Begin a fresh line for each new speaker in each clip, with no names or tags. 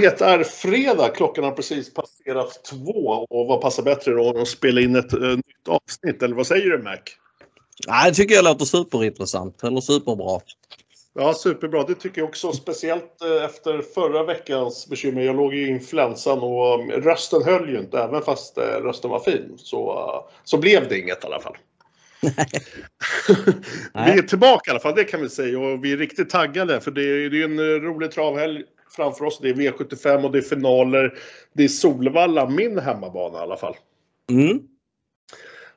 Det är fredag, klockan har precis passerat två och vad passar bättre då än att spela in ett uh, nytt avsnitt eller vad säger du Mac?
Nej, det tycker jag låter superintressant eller superbra.
Ja, superbra. Det tycker jag också. Speciellt uh, efter förra veckans bekymmer. Jag låg i influensan och um, rösten höll ju inte även fast rösten var fin. Så, så blev det inget i alla fall. vi är tillbaka i alla fall, det kan vi säga. Och vi är riktigt taggade för det är, det är en rolig travhelg framför oss. Det är V75 och det är finaler. Det är Solvalla, min hemmabana i alla fall.
Mm.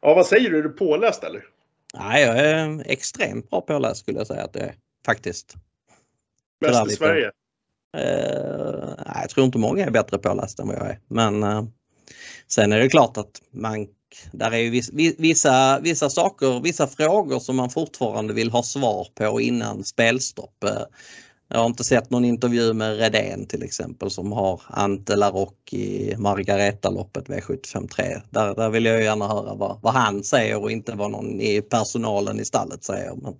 Ja, vad säger du? Är du påläst eller?
Nej, jag är extremt bra påläst skulle jag säga att det är faktiskt.
Bäst i Sverige?
Uh, jag tror inte många är bättre pålästa än vad jag är. Men uh, sen är det klart att man, där är ju vissa, vissa, vissa saker, vissa frågor som man fortfarande vill ha svar på innan spelstopp. Uh, jag har inte sett någon intervju med Redén till exempel som har Ante Larocque i Margareta-loppet V753. Där, där vill jag gärna höra vad, vad han säger och inte vad någon i personalen i stallet säger. Men,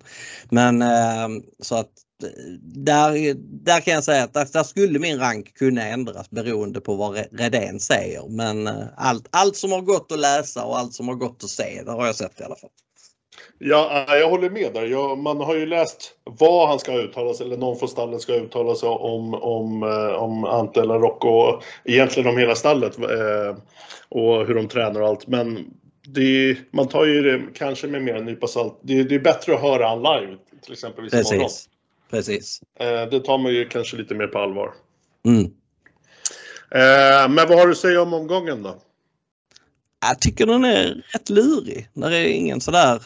men eh, så att eh, där, där kan jag säga att där, där, skulle min rank kunna ändras beroende på vad Redén säger. Men eh, allt, allt som har gått att läsa och allt som har gått att se, det har jag sett i alla fall.
Ja, jag håller med där. Jag, man har ju läst vad han ska uttala sig, eller någon från stallet ska uttala sig om, om, eh, om Ante eller Rocco. Egentligen om hela stallet eh, och hur de tränar och allt. Men det, man tar ju det kanske med mer en nypa salt. Det, det är bättre att höra han live, till exempel
Precis. Morgon. Precis.
Eh, det tar man ju kanske lite mer på allvar.
Mm.
Men vad har du att säga om omgången då?
Jag tycker den är rätt lurig. Det är ingen sådär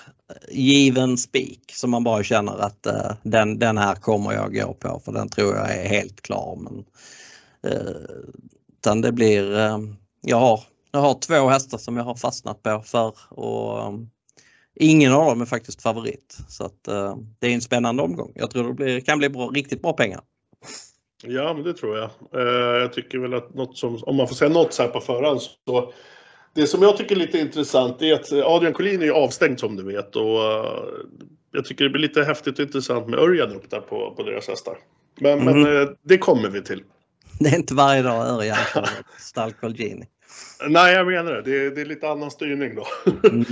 given spik som man bara känner att uh, den, den här kommer jag gå på för den tror jag är helt klar. Men, uh, utan det blir, uh, jag, har, jag har två hästar som jag har fastnat på för och um, ingen av dem är faktiskt favorit. Så att, uh, det är en spännande omgång. Jag tror det blir, kan bli bra, riktigt bra pengar.
Ja, men det tror jag. Uh, jag tycker väl att något som, om man får säga något så här på förhand så det som jag tycker är lite intressant är att Adrian Collin är avstängd som du vet och uh, jag tycker det blir lite häftigt och intressant med Örjan upp där på, på deras hästar. Men, mm. men uh, det kommer vi till.
Det är inte varje dag Örjan får stall Colgjini.
Nej, jag menar det. det. Det är lite annan styrning då. Mm.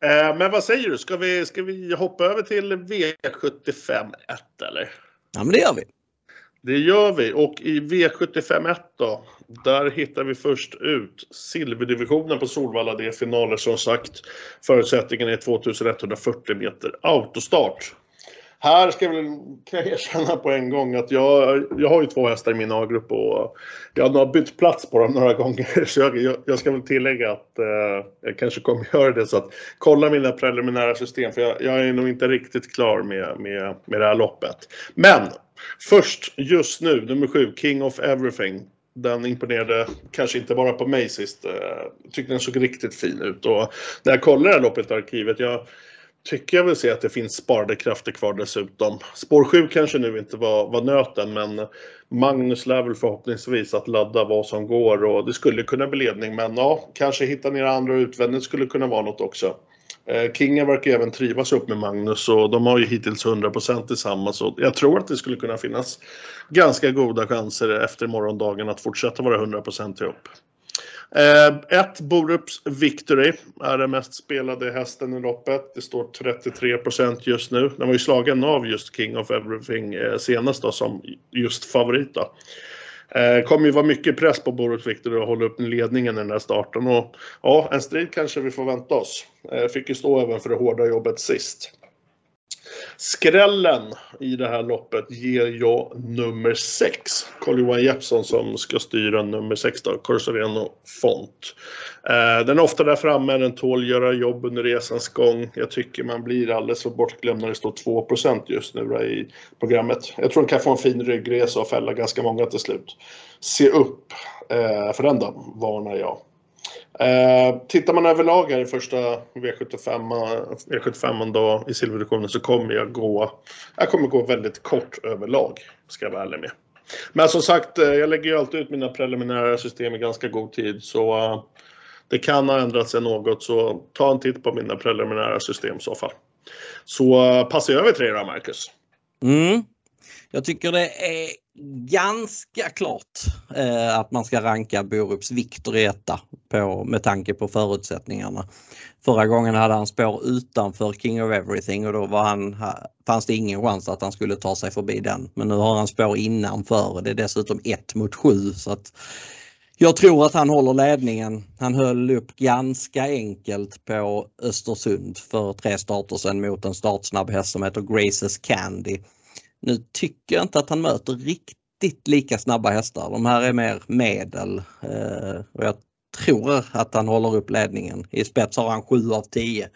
men vad säger du? Ska vi, ska vi hoppa över till V75 1 eller?
Ja, men det gör vi.
Det gör vi och i V75 då, där hittar vi först ut silverdivisionen på Solvalla. Det är finaler som sagt. Förutsättningen är 2140 meter autostart. Här ska jag, väl, kan jag erkänna på en gång att jag, jag har ju två hästar i min A-grupp och jag har bytt plats på dem några gånger. Så jag, jag, ska väl tillägga att eh, jag kanske kommer göra det så att kolla mina preliminära system för jag, jag är nog inte riktigt klar med, med, med det här loppet. Men Först, just nu, nummer sju, King of Everything. Den imponerade kanske inte bara på mig sist. Jag tyckte den såg riktigt fin ut. Och när jag kollade det här loppet i arkivet, jag tycker jag vill se att det finns sparade krafter kvar dessutom. Spår 7 kanske nu inte var, var nöten, men Magnus lär väl förhoppningsvis att ladda vad som går och det skulle kunna bli ledning, men ja, kanske hitta ner andra utvändigt skulle kunna vara något också. Eh, Kingen verkar även trivas upp med Magnus och de har ju hittills 100% tillsammans. Så jag tror att det skulle kunna finnas ganska goda chanser efter morgondagen att fortsätta vara 100% ihop. Eh, ett Borups Victory är den mest spelade hästen i loppet. Det står 33% just nu. Den var ju slagen av just King of Everything eh, senast då som just favorit. Då. Eh, kommer ju vara mycket press på Borups Victory att hålla upp ledningen i den här starten. Och ja, en strid kanske vi får vänta oss. Eh, fick ju stå även för det hårda jobbet sist. Skrällen i det här loppet ger jag nummer 6. Carl-Johan Jeppsson som ska styra nummer 6 då, Corsoreno Font. Eh, den är ofta där framme, den tål göra jobb under resans gång. Jag tycker man blir alldeles för bortglömd när det står 2% just nu i programmet. Jag tror den kan få en fin ryggresa och fälla ganska många till slut. Se upp eh, för den då, varnar jag. Eh, tittar man överlag här i första V75, V75 då, i silverdivisionen så kommer jag gå, jag kommer gå väldigt kort överlag, ska jag vara ärlig med. Men som sagt, eh, jag lägger ju alltid ut mina preliminära system i ganska god tid så eh, det kan ha ändrat sig något så ta en titt på mina preliminära system i så fall. Så eh, passar jag över till dig då, Marcus.
Mm. Jag tycker det är ganska klart eh, att man ska ranka Borups Viktor i etta på, med tanke på förutsättningarna. Förra gången hade han spår utanför King of Everything och då var han, fanns det ingen chans att han skulle ta sig förbi den. Men nu har han spår innanför och det är dessutom 1 mot 7 så att jag tror att han håller ledningen. Han höll upp ganska enkelt på Östersund för tre starter sedan mot en startsnabb häst som heter Graces Candy. Nu tycker jag inte att han möter riktigt lika snabba hästar. De här är mer medel eh, och jag tror att han håller upp ledningen. I spets har han 7 av 10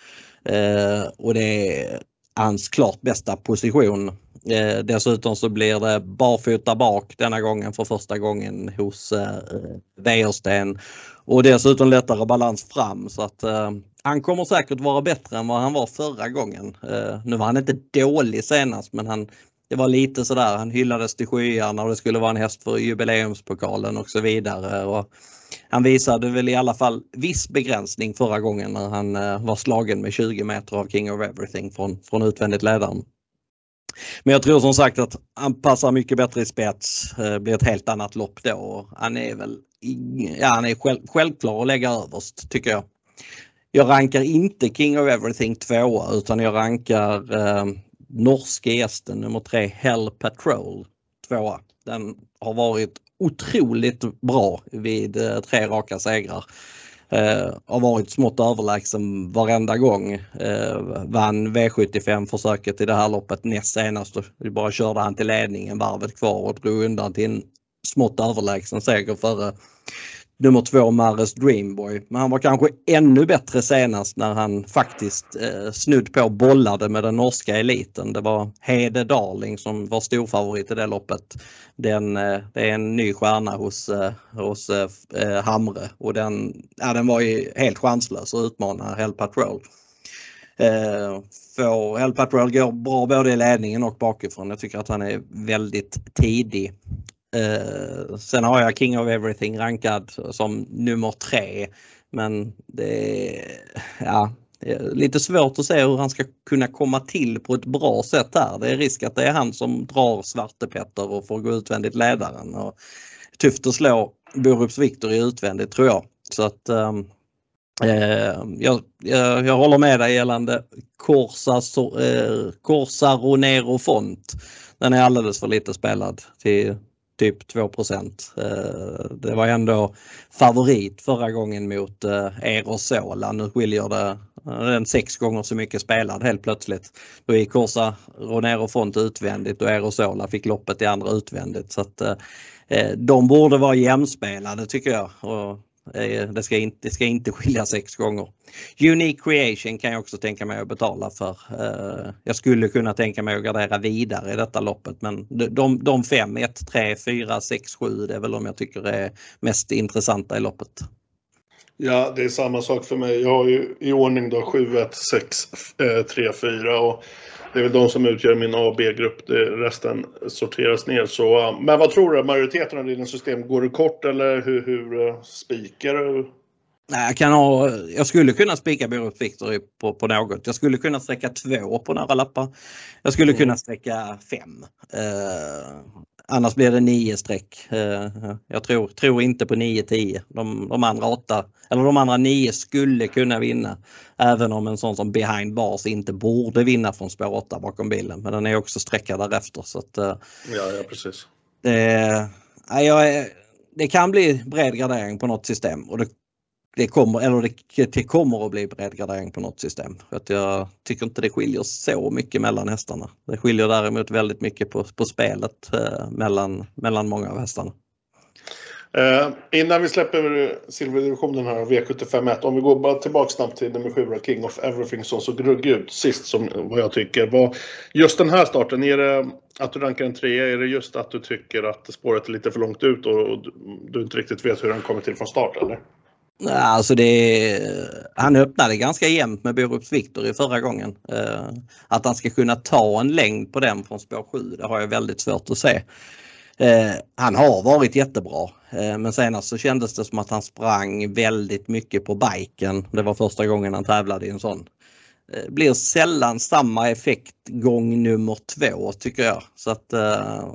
eh, och det är hans klart bästa position. Eh, dessutom så blir det barfota bak denna gången för första gången hos eh, Wäjersten och dessutom lättare balans fram så att eh, han kommer säkert vara bättre än vad han var förra gången. Eh, nu var han inte dålig senast men han det var lite sådär, han hyllades till skyarna och det skulle vara en häst för jubileumspokalen och så vidare. Och han visade väl i alla fall viss begränsning förra gången när han eh, var slagen med 20 meter av King of Everything från, från utvändigt ledaren. Men jag tror som sagt att han passar mycket bättre i spets, eh, blir ett helt annat lopp då. Han är väl ja, han är själv, självklar att lägga överst tycker jag. Jag rankar inte King of Everything tvåa utan jag rankar eh, norske gästen nummer tre Hell Patrol tvåa. Den har varit otroligt bra vid eh, tre raka segrar. Eh, har varit smått överlägsen varenda gång. Eh, vann V75 försöket i det här loppet näst senast. Vi bara körde han till ledningen varvet kvar och drog undan till en smått överlägsen seger före nummer två Mares Dreamboy. Men han var kanske ännu bättre senast när han faktiskt eh, snudd på bollade med den norska eliten. Det var Hede Darling som var storfavorit i det loppet. Den, eh, det är en ny stjärna hos, eh, hos eh, eh Hamre och den, ja, den var ju helt chanslös att utmana Hell Patrol. Eh, för Hell Patrol går bra både i ledningen och bakifrån. Jag tycker att han är väldigt tidig. Eh, sen har jag King of Everything rankad som nummer tre. Men det är, ja, det är lite svårt att se hur han ska kunna komma till på ett bra sätt här. Det är risk att det är han som drar Svartepetter och får gå utvändigt ledaren. Och tufft att slå Borups Viktor i utvändigt tror jag. Så att Eh, jag, jag, jag, håller med dig gällande Corsa, eh, Corsa Ronero Font. Den är alldeles för lite spelad till typ 2 eh, Det var ändå favorit förra gången mot eh, Erosola. Nu skiljer det eh, den sex gånger så mycket spelad helt plötsligt. Då gick Corsa Ronero Font utvändigt och Erosola fick loppet i andra utvändigt. Så att, eh, de borde vara jämspelade tycker jag. Och Eh, det ska, inte, det ska inte skilja sex gånger. Unique Creation kan jag också tänka mig att betala för. Eh, jag skulle kunna tänka mig att gardera vidare i detta loppet men de, de fem, 1, 3, 4, 6, 7 det är väl de jag tycker är mest intressanta i loppet.
Ja, det är samma sak för mig. Jag har ju i ordning då 7, 1, 6, 3, 4 och det är väl de som utgör min A och B-grupp. Resten sorteras ner. Så, men vad tror du? Majoriteten av dina system, går du kort eller hur, hur uh, spikar du?
Nej, jag, kan ha, jag skulle kunna spika Borup Victory på, på något. Jag skulle kunna sträcka två på några lappar. Jag skulle mm. kunna sträcka fem. Uh, annars blir det nio streck. Uh, jag tror, tror inte på 9-10. De, de andra åtta, eller de andra nio skulle kunna vinna. Även om en sån som behind bars inte borde vinna från spår 8 bakom bilen. Men den är också sträckad därefter. Så att, uh,
ja, ja, precis.
Det, jag, det kan bli bred gradering på något system och det det kommer, eller det, det kommer att bli bredgradering på något system. För att jag tycker inte det skiljer så mycket mellan hästarna. Det skiljer däremot väldigt mycket på, på spelet eh, mellan, mellan många av hästarna.
Eh, innan vi släpper silverdivisionen här, V751, om vi går bara tillbaka snabbt till nummer 7, King of Everything som såg ruggig ut sist som vad jag tycker. Var just den här starten, är det att du rankar en trea, är det just att du tycker att spåret är lite för långt ut och, och du inte riktigt vet hur den kommer till från start eller?
Alltså det, han öppnade ganska jämnt med Borups Victor i förra gången. Eh, att han ska kunna ta en längd på den från spår 7 det har jag väldigt svårt att se. Eh, han har varit jättebra eh, men senast så kändes det som att han sprang väldigt mycket på biken. Det var första gången han tävlade i en sån. Eh, blir sällan samma effekt gång nummer två tycker jag. Så att eh,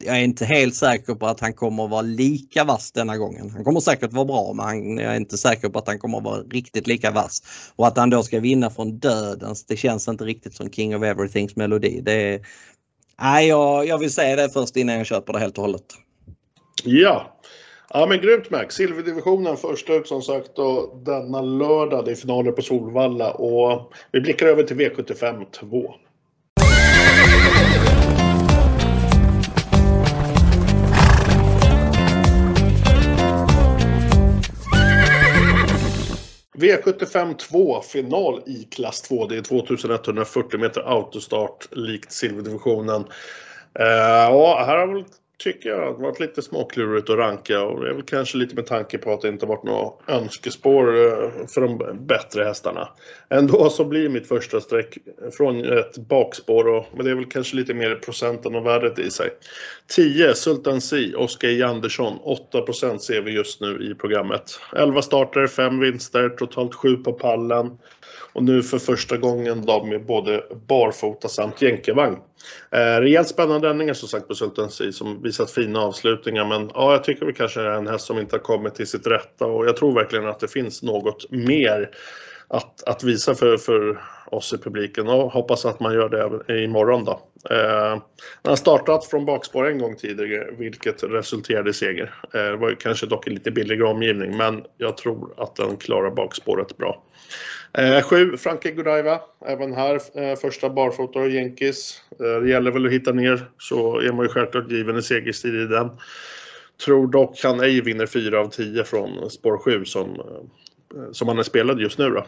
jag är inte helt säker på att han kommer att vara lika vass denna gången. Han kommer säkert vara bra men han, jag är inte säker på att han kommer att vara riktigt lika vass. Och att han då ska vinna från dödens, det känns inte riktigt som King of Everythings melodi. Det, nej, jag, jag vill säga det först innan jag köper det helt och hållet.
Ja, Ja men grymt Max. Silverdivisionen först ut som sagt och denna lördag. Det är finaler på Solvalla och vi blickar över till V75 2. V75 2 final i klass 2. Det är 2140 meter autostart likt silverdivisionen. Uh, ja, här har väl tycker jag har varit lite småklurigt att ranka och det är väl kanske lite med tanke på att det inte varit några önskespår eh, för de bättre hästarna. Ändå så blir mitt första streck från ett bakspår och men det är väl kanske lite mer procenten och värdet i sig. 10 Sultan Si, Oskar J Andersson, 8% ser vi just nu i programmet. 11 starter, 5 vinster, totalt 7 på pallen. Och nu för första gången då med både barfota samt jänkarvagn. Eh, rejält spännande ändringar som sagt på Sultan Sea som visat fina avslutningar men ja, jag tycker vi kanske är en häst som inte har kommit till sitt rätta och jag tror verkligen att det finns något mer att, att visa för, för oss i publiken och hoppas att man gör det imorgon då. Eh, han har startat från bakspår en gång tidigare vilket resulterade i seger. Eh, det var ju kanske dock en lite billigare omgivning men jag tror att den klarar bakspåret bra. Eh, sju, Frankie Godiva. Även här eh, första barfota och jänkis. Eh, det gäller väl att hitta ner så är man ju självklart given en segerstid i den. Tror dock han ej vinner 4 av 10 från spår 7 som, eh, som han är spelad just nu då.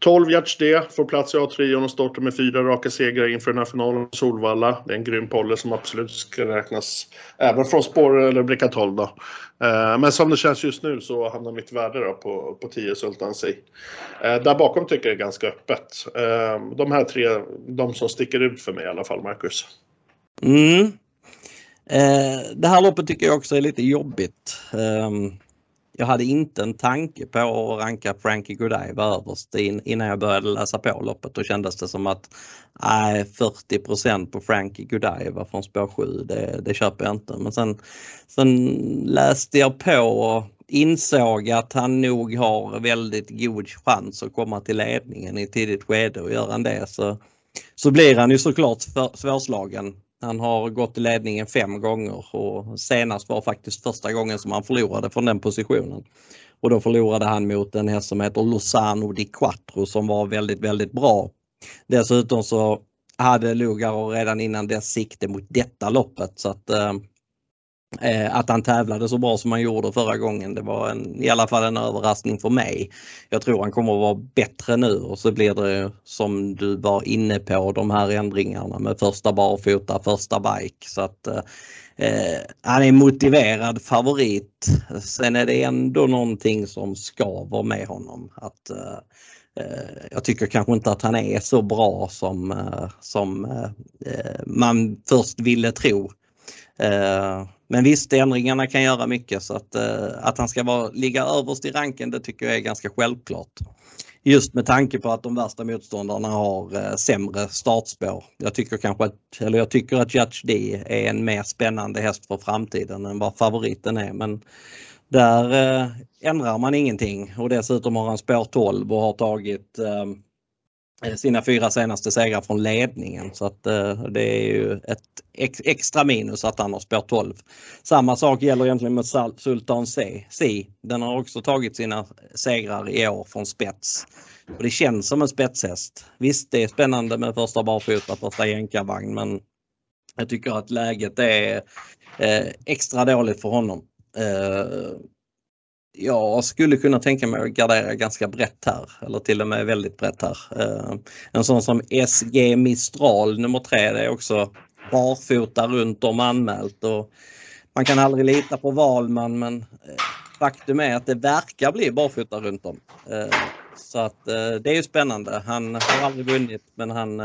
12 yards D får plats i A-trion och startar med fyra raka segrar inför den här finalen på Solvalla. Det är en grym polle som absolut ska räknas även från spår eller bricka 12 då. Eh, men som det känns just nu så hamnar mitt värde då på, på 10 Sultan C. Eh, där bakom tycker jag det är ganska öppet. Eh, de här tre, de som sticker ut för mig i alla fall, Marcus.
Mm. Det här loppet tycker jag också är lite jobbigt. Ehm, jag hade inte en tanke på att ranka Frankie Godiva överst innan jag började läsa på loppet. Då kändes det som att nej, 40% på Frankie Godiva från spår 7, det, det köper jag inte. Men sen, sen läste jag på och insåg att han nog har väldigt god chans att komma till ledningen i tidigt skede och gör han det så, så blir han ju såklart svårslagen han har gått i ledningen fem gånger och senast var faktiskt första gången som han förlorade från den positionen. Och då förlorade han mot en häst som heter Lozano di Quattro som var väldigt, väldigt bra. Dessutom så hade Lugaro redan innan dess sikte mot detta loppet så att eh, Eh, att han tävlade så bra som han gjorde förra gången, det var en, i alla fall en överraskning för mig. Jag tror han kommer att vara bättre nu och så blir det som du var inne på de här ändringarna med första barfota, första bike. Så att eh, eh han är motiverad favorit. Sen är det ändå någonting som ska vara med honom. Att, eh, eh jag tycker kanske inte att han är så bra som, som man först ville tro. Men visst, ändringarna kan göra mycket så att, eh, att han ska vara, ligga överst i ranken det tycker jag är ganska självklart. Just med tanke på att de värsta motståndarna har eh, sämre startspår. Jag tycker kanske att, eller jag tycker att Judge D är en mer spännande häst för framtiden än vad favoriten är men där eh, ändrar man ingenting och dessutom har han spår 12 och har tagit eh, Eh, sina fyra senaste segrar från ledningen så att eh, det är ju ett ex, extra minus att han har spår 12. Samma sak gäller egentligen med Sultan C. C. Den har också tagit sina segrar i år från spets. Och det känns som en spetshäst. Visst, det är spännande med första barfota, första jänkarvagn men jag tycker att läget är eh, extra dåligt för honom. Eh, jag skulle kunna tänka mig att gardera ganska brett här eller till och med väldigt brett här. Eh, en sån som SG Mistral nummer tre, det är också barfota runt om anmält och man kan aldrig lita på Valman men eh, faktum är att det verkar bli barfota runt om. Eh, så att det är ju spännande. Han har aldrig vunnit men han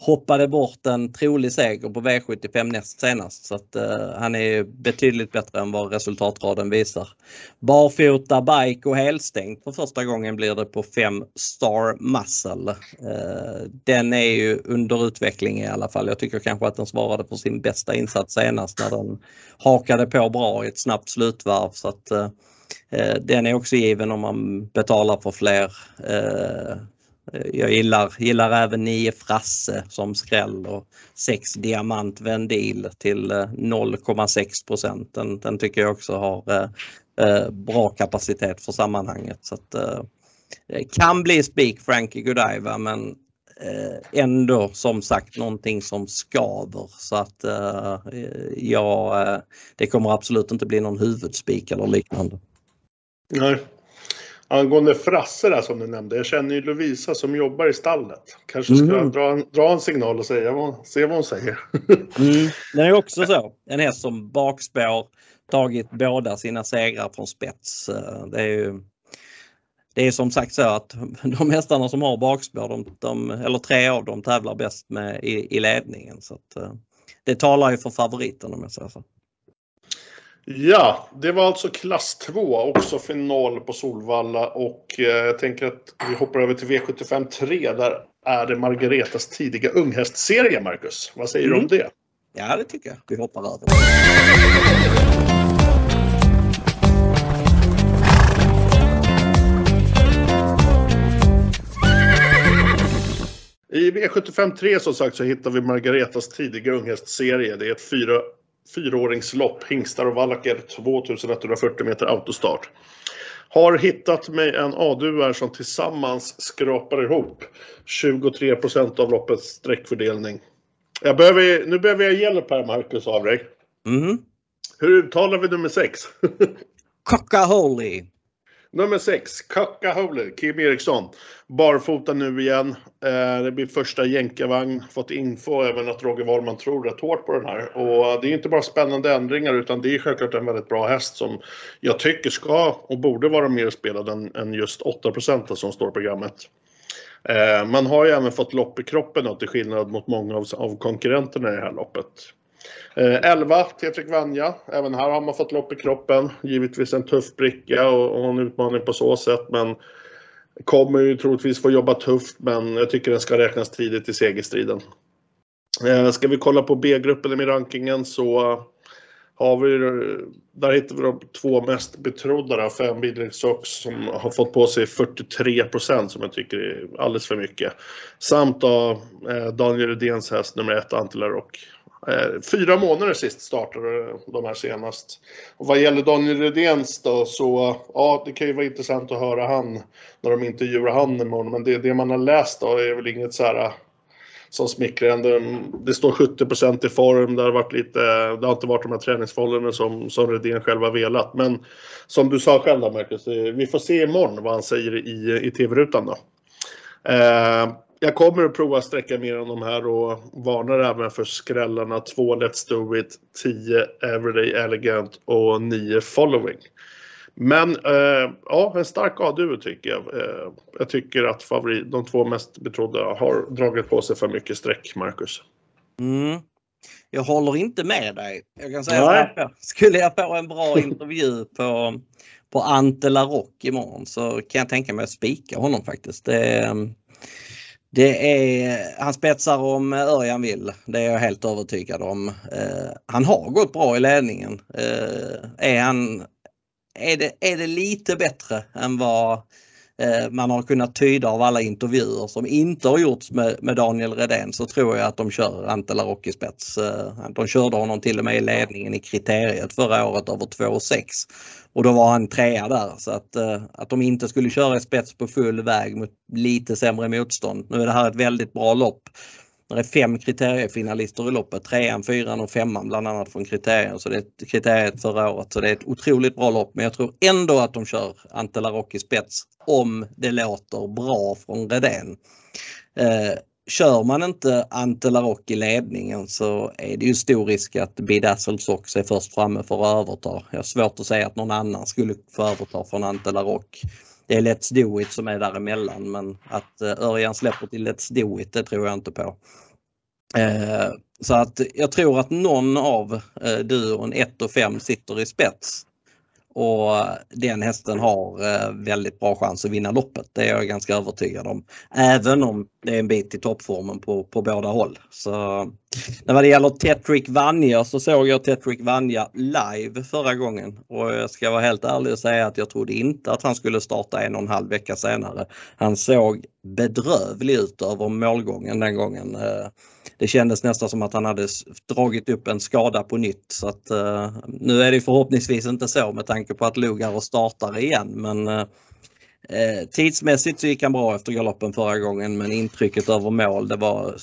hoppade bort en trolig seger på V75 näst senast. Så att eh, han är betydligt bättre än vad resultatraden visar. Barfota, bike och helstängt för första gången blir det på 5 Star Muscle. Eh, den är ju under utveckling i alla fall. Jag tycker kanske att den svarade på sin bästa insats senast när den hakade på bra i ett snabbt slutvarv. Så att, eh, eh den är också given om man betalar för fler eh, jag gillar, gillar även 9 Frasse som skräll och 6 Diamant Vendil till eh, 0,6 procent. Den, den, tycker jag också har eh, eh bra kapacitet för sammanhanget. Så att, eh, eh kan bli spik Frankie Godiva men eh, ändå som sagt någonting som skaver så att ja, det kommer absolut inte bli någon huvudspik eller liknande.
Nej, Angående Frasse där som du nämnde. Jag känner ju Lovisa som jobbar i stallet. Kanske ska mm. dra, en, dra en signal och säga vad, se vad hon säger.
mm. Det är också så. En häst som bakspår tagit båda sina segrar från spets. Eh, det är ju det är som sagt så att de hästarna som har bakspår, de, de, eller tre av dem tävlar bäst med i, i ledningen. Så att, eh, det talar ju för favoriten om jag säger så.
Ja, det var alltså klass 2, också final på Solvalla och eh, jag tänker att vi hoppar över till V75 3. Där är det Margaretas tidiga unghästserie, Marcus. Vad säger mm. du om det?
Ja, det tycker jag. Vi hoppar över.
I V75 3 som sagt så hittar vi Margaretas tidiga unghästserie. Det är ett fyra fyraåringslopp, hingstar och vallacker, 2140 meter autostart. Har hittat mig en A-duar som tillsammans skrapar ihop 23% av loppets sträckfördelning. Jag behöver, nu behöver jag hjälp här Marcus av dig. Mm. Hur uttalar vi nummer 6?
Cockaholi.
Nummer 6, Kakahole, Kim Eriksson. Barfota nu igen. Eh, det blir första jänkarvagn. Fått info även att Roger Wahlman tror rätt hårt på den här. Och det är inte bara spännande ändringar utan det är självklart en väldigt bra häst som jag tycker ska och borde vara mer spelad än, än just 8% som står i programmet. Eh, man har ju även fått lopp i kroppen då, till skillnad mot många av konkurrenterna i det här loppet. Eh, 11, Tefrik Vanja. Även här har man fått lopp i kroppen. Givetvis en tuff bricka och, en utmaning på så sätt. Men kommer ju troligtvis få jobba tufft men jag tycker den ska räknas tidigt i segerstriden. Eh, ska vi kolla på B-gruppen i rankingen så har vi, där hittar vi de två mest betrodda, fem Sox som har fått på sig 43% som jag tycker är alldeles för mycket. Samt då eh, Daniel Rydéns häst nummer ett, Antilarock. Eh, fyra månader sist startade de här senast. Och vad gäller Daniel Rydéns då så, ja det kan ju vara intressant att höra han när de intervjuar han imorgon. Men det, det man har läst då är väl inget så här eh, som smickrande. Det står 70% i form. Det har, varit lite, det har inte varit de här träningsförhållandena som, som Redén själv har velat. Men som du sa själv då Marcus, eh, vi får se imorgon vad han säger i, i TV-rutan då. Eh, jag kommer att prova att sträcka mer än de här och varnar även för skrällarna 2 Let's Do It, 10 Everyday Elegant och 9 Following. Men eh, ja, en stark A-duo tycker jag. Eh, jag tycker att favorit, de två mest betrodda har dragit på sig för mycket streck, Marcus.
Mm. Jag håller inte med dig. Jag kan säga Nej. skulle jag få en bra intervju på, på Ante Larock imorgon så kan jag tänka mig att spika honom faktiskt. Det, det är, han spetsar om Örjan vill, det är jag helt övertygad om. Eh, han har gått bra i ledningen. Eh, är, han, är, det, är det lite bättre än vad Eh, man har kunnat tyda av alla intervjuer som inte har gjorts med, med Daniel Redén så tror jag att de kör Ante Larock i spets. Eh, de körde honom till och med i ledningen i kriteriet förra året över 2,6 och då var han trea där så att, eh, att de inte skulle köra i spets på full väg mot lite sämre motstånd. Nu är det här ett väldigt bra lopp. Det är fem kriteriefinalister i loppet, trean, fyran och femman bland annat från kriterien. Så det är kriteriet förra året. Så det är ett otroligt bra lopp. Men jag tror ändå att de kör Ante i spets om det låter bra från Redén. Eh, kör man inte Ante Larock i ledningen så är det ju stor risk att Bidazzles Sox är först framme för att överta. Jag har svårt att säga att någon annan skulle få överta från Ante Larock. Det är Let's Do It som är däremellan men att eh, Örjan släpper till Let's Do It det tror jag inte på. Eh, så att jag tror att någon av eh, duon 1 och 5 sitter i spets. Och den hästen har eh, väldigt bra chans att vinna loppet. Det är jag ganska övertygad om. Även om det är en bit i toppformen på, på båda håll. Så, när det gäller Tetrick Vanja så såg jag Tetrick Vanja live förra gången. Och jag ska vara helt ärlig och säga att jag trodde inte att han skulle starta en och en halv vecka senare. Han såg bedrövlig ut över målgången den gången. Eh, det kändes nästan som att han hade dragit upp en skada på nytt. Så att, eh, nu är det förhoppningsvis inte så med tanke på att Lugaro startar igen men eh, Eh, tidsmässigt så gick han bra efter galoppen förra gången men intrycket över mål det var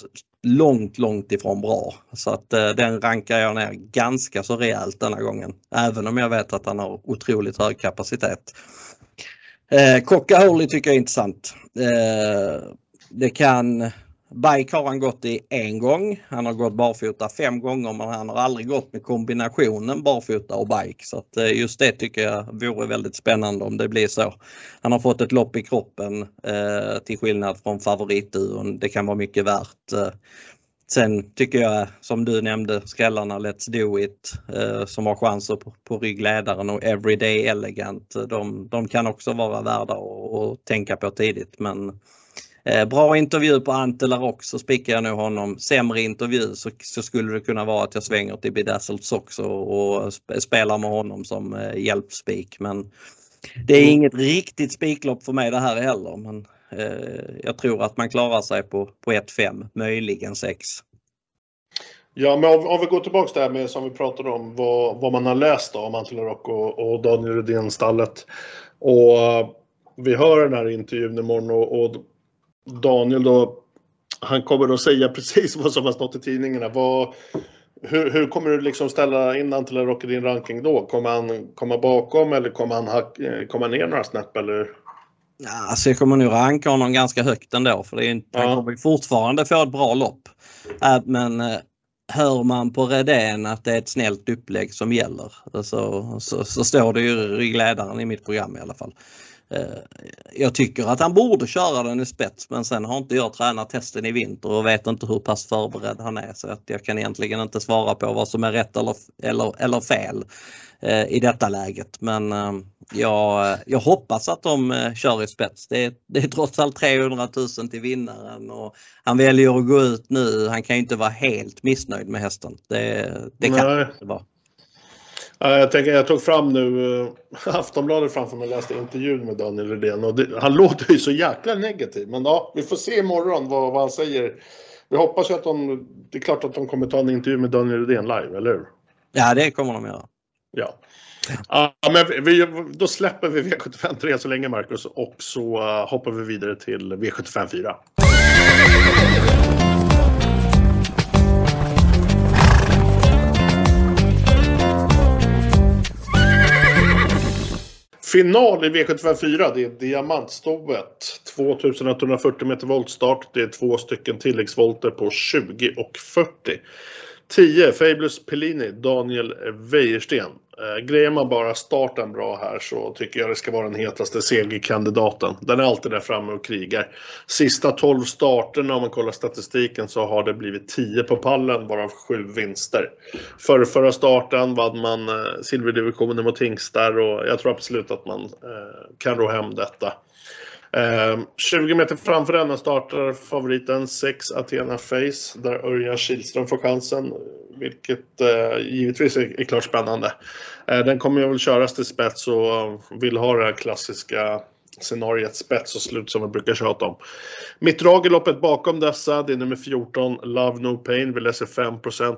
långt, långt ifrån bra. Så att eh, den rankar jag ner ganska så rejält denna gången. Även om jag vet att han har otroligt hög kapacitet. Eh, Coca tycker jag är intressant. Eh, det kan Bike har han gått i en gång. Han har gått barfota fem gånger men han har aldrig gått med kombinationen barfota och bike. Så att eh, just det tycker jag vore väldigt spännande om det blir så. Han har fått ett lopp i kroppen eh, till skillnad från favoritduon. Det kan vara mycket värt. Eh. Sen tycker jag som du nämnde skrällarna Let's Do It eh, som har chanser på, på ryggledaren och Everyday Elegant. Eh, de, de kan också vara värda att tänka på tidigt men bra intervju på Antelar också spikar jag nog honom. Sämre intervju så, så, skulle det kunna vara att jag svänger till Bedazzled Sox och, spelar med honom som eh, hjälpspik. Men det är mm. inget riktigt spiklopp för mig det här heller. Men eh, jag tror att man klarar sig på, på 1-5, möjligen 6.
Ja, men om, om, vi går tillbaks där med som vi pratade om vad, vad man har läst då, om Antelar och, och Daniel Rydén-stallet. Och uh, vi hör den här intervjun imorgon och, och Daniel då, han kommer att säga precis vad som har stått i tidningarna. Vad, hur, hur, kommer du liksom ställa in Antilla Rock i din ranking då? Kommer han komma bakom eller kommer han hack, komma ner några snäpp eller?
Ja, alltså jag kommer nog ranka honom ganska högt ändå för det är inte, ja. han kommer fortfarande få ett bra lopp. Äh, men äh, hör man på Redén att det är ett snällt upplägg som gäller så, så, så står det ju i glädaren i mitt program i alla fall. Eh, jag tycker att han borde köra den i spets men sen har inte jag tränat testen i vinter och vet inte hur pass förberedd han är så att jag kan egentligen inte svara på vad som är rätt eller, eller, eller fel eh, i detta läget. Men eh, jag, jag hoppas att de kör i spets. Det är, det är trots allt 300 000 till vinnaren och han väljer att gå ut nu. Han kan inte vara helt missnöjd med hästen. Det, det kan Nej. inte vara.
Jag, tänker, jag tog fram nu äh, Aftonbladet framför mig och läste intervjun med Daniel Redén och det, han låter ju så jäkla negativ. Men ja, vi får se imorgon vad, vad han säger. Vi hoppas ju att de, det är klart att de kommer ta en intervju med Daniel Redén live, eller hur?
Ja, det kommer de göra.
Ja. Ja, men vi, då släpper vi V75 3 så länge Marcus och så uh, hoppar vi vidare till V75 Final i V754, det är diamantstoet. 2140 meter voltstart. Det är två stycken tilläggsvolter på 20 och 40. 10. Fabulous Pellini, Daniel Wäjersten. Eh, grejer man bara starten bra här så tycker jag det ska vara den hetaste segerkandidaten. Den är alltid där framme och krigar. Sista 12 starterna om man kollar statistiken så har det blivit 10 på pallen varav 7 vinster. För förra starten vann man eh, silverdivisionen mot Tingstar och jag tror absolut att man eh, kan ro hem detta. Ehm, 20 meter framför denna startar favoriten 6 Athena Face där Örjan Kihlström får chansen. Vilket eh, givetvis är, är, klart spännande. Eh, den kommer jag väl köras till spets och eh, vill ha det här klassiska scenariet spets och slut som vi brukar tjata om. Mitt drag i loppet bakom dessa, det är nummer 14, Love No Pain. Vi läser 5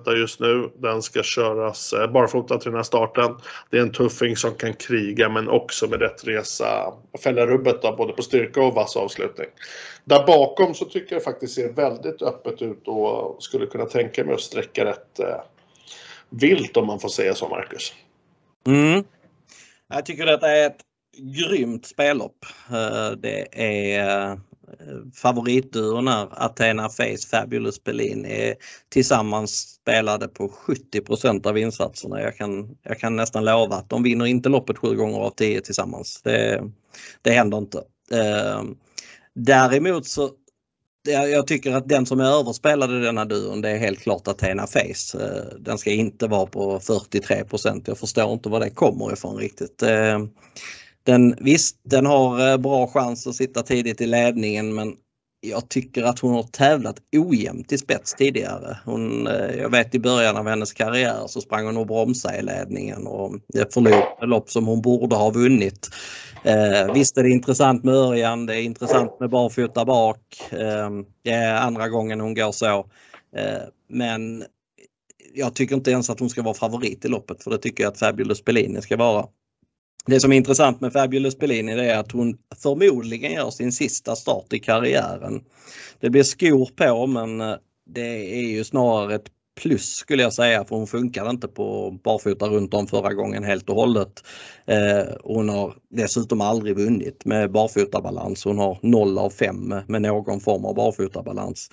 där just nu. Den ska köras eh, barfota till den här starten. Det är en tuffing som kan kriga men också med rätt resa fälla rubbet då, både på styrka och vass avslutning. Där bakom så tycker jag faktiskt ser väldigt öppet ut och skulle kunna tänka mig att sträcka rätt eh, vilt om man får säga så, Marcus.
Mm. Jag tycker detta är ett grymt spellopp. Eh, det är eh, favoritduon är Athena Face, Fabulous Berlin är tillsammans spelade på 70% av insatserna. Jag kan, jag kan nästan lova att de vinner inte loppet sju gånger av tio tillsammans. Det, det händer inte. Eh, däremot så jag tycker att den som är överspelad i denna duon det är helt klart Athena Face. Den ska inte vara på 43% Jag förstår inte var det kommer ifrån riktigt. Den, visst, den har eh, bra chans att sitta tidigt i ledningen men jag tycker att hon har tävlat ojämnt i spets tidigare. Hon, eh, jag vet i början av hennes karriär så sprang hon och bromsade i ledningen och förlorade lopp som hon borde ha vunnit. Eh, visst är det intressant med Örjan, det är intressant med barfota bak. Eh, det är andra gången hon går så. Eh, men jag tycker inte ens att hon ska vara favorit i loppet för det tycker jag att Fabulous Bellini ska vara. Det som är intressant med Fabulous Bellini är att hon förmodligen gör sin sista start i karriären. Det blir skor på men eh, det är ju snarare ett plus skulle jag säga för hon funkade inte på barfota runt om förra gången helt och hållet. Eh, hon har dessutom aldrig vunnit med barfotabalans. Hon har 0 av 5 med någon form av barfotabalans.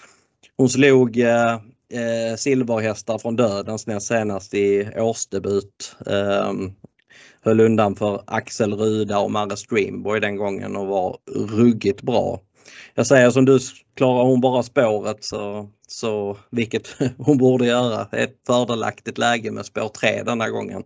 Hon slog eh, eh, silverhästar från dödens näst senast i årsdebut. Ehm, Höll undan för Axel Ruda och Marre Streamboy den gången och var ruggigt bra. Jag säger som du, klarar hon bara spåret så, så vilket hon borde göra, ett fördelaktigt läge med spår 3 denna gången,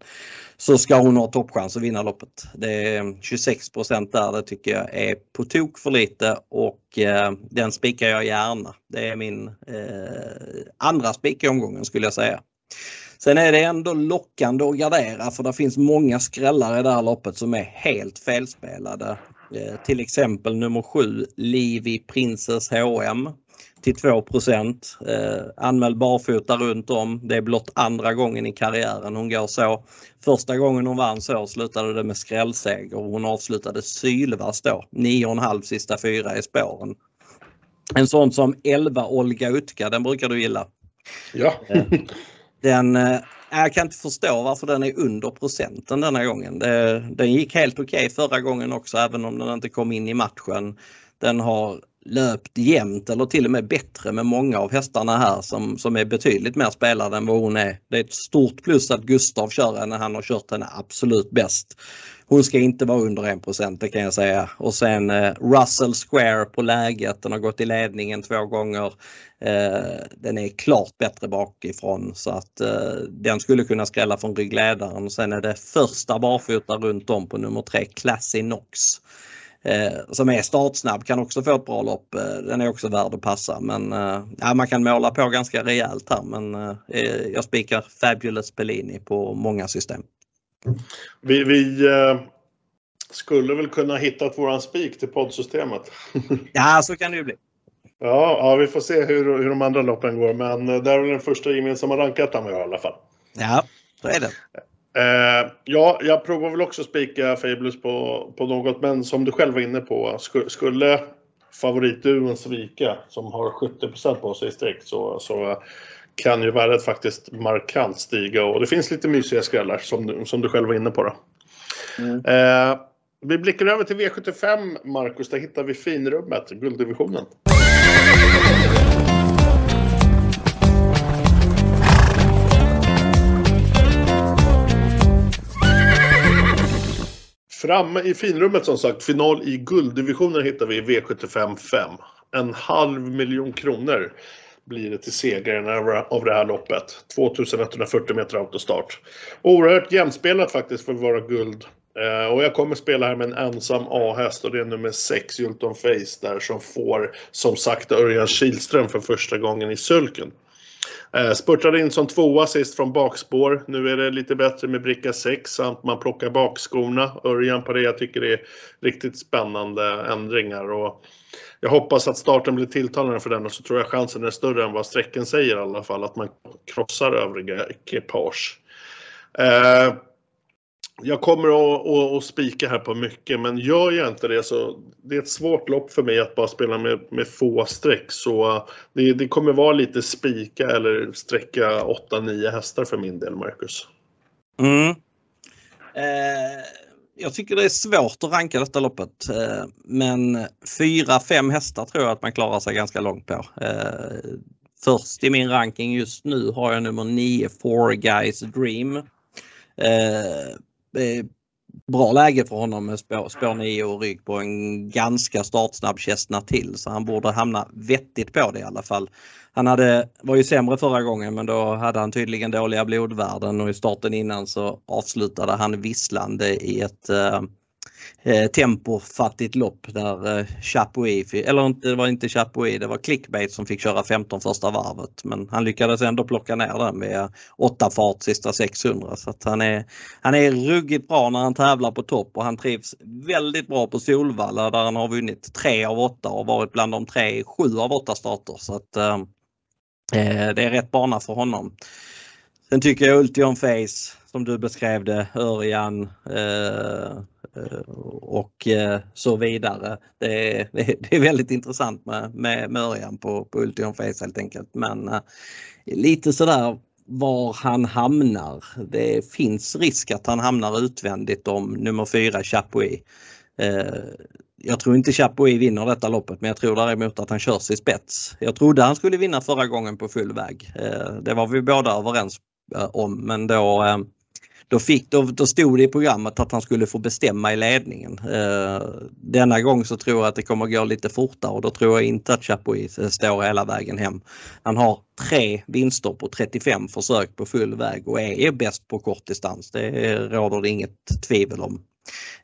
så ska hon ha toppchans att vinna loppet. Det är 26% där, det tycker jag är på tok för lite och eh, den spikar jag gärna. Det är min eh, andra spik i omgången skulle jag säga. Sen är det ändå lockande att gardera för det finns många skrällar i det här loppet som är helt felspelade. Eh, till exempel nummer 7 Livi Princess H&M till 2 eh, Anmäld barfota runt om. Det är blott andra gången i karriären hon går så. Första gången hon vann så slutade det med skrällseger och hon avslutade sylvass då. 9,5 sista fyra i spåren. En sån som 11 Olga Utka, den brukar du gilla.
Ja.
Den, eh, jag kan inte förstå varför den är under procenten denna gången. Det, den gick helt okej okay förra gången också även om den inte kom in i matchen. Den har löpt jämnt eller till och med bättre med många av hästarna här som, som är betydligt mer spelade än vad hon är. Det är ett stort plus att Gustav kör henne. Han har kört henne absolut bäst. Hon ska inte vara under 1 det kan jag säga. Och sen eh, Russell Square på läget. Den har gått i ledningen två gånger. Eh, den är klart bättre bakifrån så att eh, den skulle kunna skrälla från ryggledaren. och Sen är det första barfota runt om på nummer tre, Classy Knox. Eh, som är startsnabb, kan också få ett bra lopp. Eh, den är också värd att passa men eh, ja, man kan måla på ganska rejält här men eh, eh jag spikar Fabulous Bellini på många system.
Vi, vi eh, skulle väl kunna hitta våran spik till poddsystemet.
ja, så kan det ju bli.
Ja, ja, vi får se hur, hur de andra loppen går men det är väl den första gemensamma rankettan vi har i alla fall.
Ja, så är det.
Eh, ja, jag provar väl också spika Fabulous på, på något, men som du själv var inne på, skulle favoritduon svika, som har 70% på sig i streck, så, så kan ju värdet faktiskt markant stiga och det finns lite mysiga skrällar som, som du själv var inne på. Då. Mm. Eh, vi blickar över till V75, Marcus. Där hittar vi finrummet, gulddivisionen. Framme i finrummet som sagt, final i gulddivisionen hittar vi V75 5. En halv miljon kronor blir det till segraren av det här loppet. 2140 meter autostart. Oerhört jämspelat faktiskt för att vara guld. Eh, och jag kommer spela här med en ensam A-häst och det är nummer 6, Julton Face där som får som sagt Örjan Kihlström för första gången i sulken. Eh, spurtade in som tvåa sist från bakspår. Nu är det lite bättre med bricka 6 samt man plockar bakskorna. Örjan på det jag tycker det är riktigt spännande ändringar. Och jag hoppas att starten blir tilltalande för den och så tror jag chansen är större än vad sträcken säger i alla fall. Att man krossar övriga ekipage. Eh, jag kommer att, att, att spika här på mycket, men gör jag inte det så det är ett svårt lopp för mig att bara spela med, med få streck. Så eh, det, det kommer vara lite spika eller sträcka 8-9 hästar för min del, Marcus.
Mm. Eh, jag tycker det är svårt att ranka detta loppet, eh, men 4-5 hästar tror jag att man klarar sig ganska långt på. Eh, först i min ranking just nu har jag nummer 9, Four Guys Dream. Eh, bra läge för honom med spår, spår 9 och rygg på en ganska startsnabb Chestnut till så han borde hamna vettigt på det i alla fall. Han hade, var ju sämre förra gången men då hade han tydligen dåliga blodvärden och i starten innan så avslutade han visslande i ett eh, eh, tempofattigt lopp där eh, Chapuis, eller inte, det var inte Chapuis, det var Clickbait som fick köra 15 första varvet. Men han lyckades ändå plocka ner den med 8 fart sista 600 så att han är, han är ruggigt bra när han tävlar på topp och han trivs väldigt bra på Solvalla där han har vunnit 3 av 8 och varit bland de tre 7 av 8 starter. Så att, eh, eh, det är rätt bana för honom. Sen tycker jag Ultion Face som du beskrev det, Örjan eh, eh och eh, så vidare. Det är, det är väldigt intressant med, med, med Örjan på, på Ultion Face helt enkelt. Men eh, lite sådär var han hamnar. Det finns risk att han hamnar utvändigt om nummer fyra Chapuis. Eh, jag tror inte Chapuis vinner detta loppet men jag tror däremot att han körs i spets. Jag trodde han skulle vinna förra gången på full väg. Eh, det var vi båda överens Eh, om men då eh, då, fick, då, då stod det i programmet att han skulle få bestämma i ledningen. Eh, denna gång så tror jag att det kommer gå lite fortare och då tror jag inte att Chapuis står hela vägen hem. Han har tre vinster på 35 försök på full väg och är bäst på kort distans. Det råder det inget tvivel om.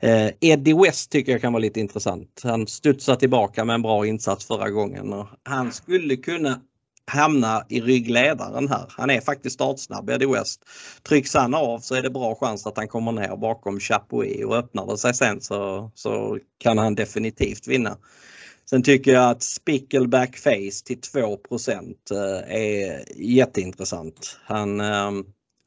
Eh, Eddie West tycker jag kan vara lite intressant. Han studsar tillbaka med en bra insats förra gången och han skulle kunna hamna i ryggledaren här. Han är faktiskt startsnabb, Eddie West. Trycks han av så är det bra chans att han kommer ner bakom Chapuis och öppnar det sig sen så, så kan han definitivt vinna. Sen tycker jag att Spickleback Face till 2 eh, är jätteintressant. Han eh,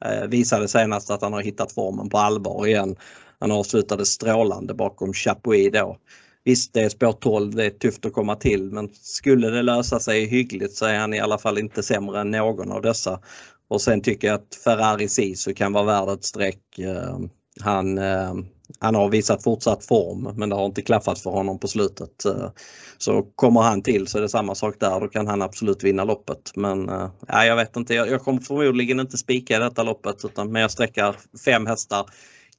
eh, visade senast att han har hittat formen på allvar igen. Han avslutade strålande bakom Chapuis då. Visst, det är spår 12, det är tufft att komma till men skulle det lösa sig hyggligt så är han i alla fall inte sämre än någon av dessa. Och sen tycker jag att Ferrari Sisu kan vara värd ett streck. Eh, han, eh, han har visat fortsatt form men det har inte klaffat för honom på slutet. Eh, så kommer han till så är det samma sak där, då kan han absolut vinna loppet. Men ja, jag vet inte, jag, kommer förmodligen inte spika i detta loppet utan men jag sträckar fem hästar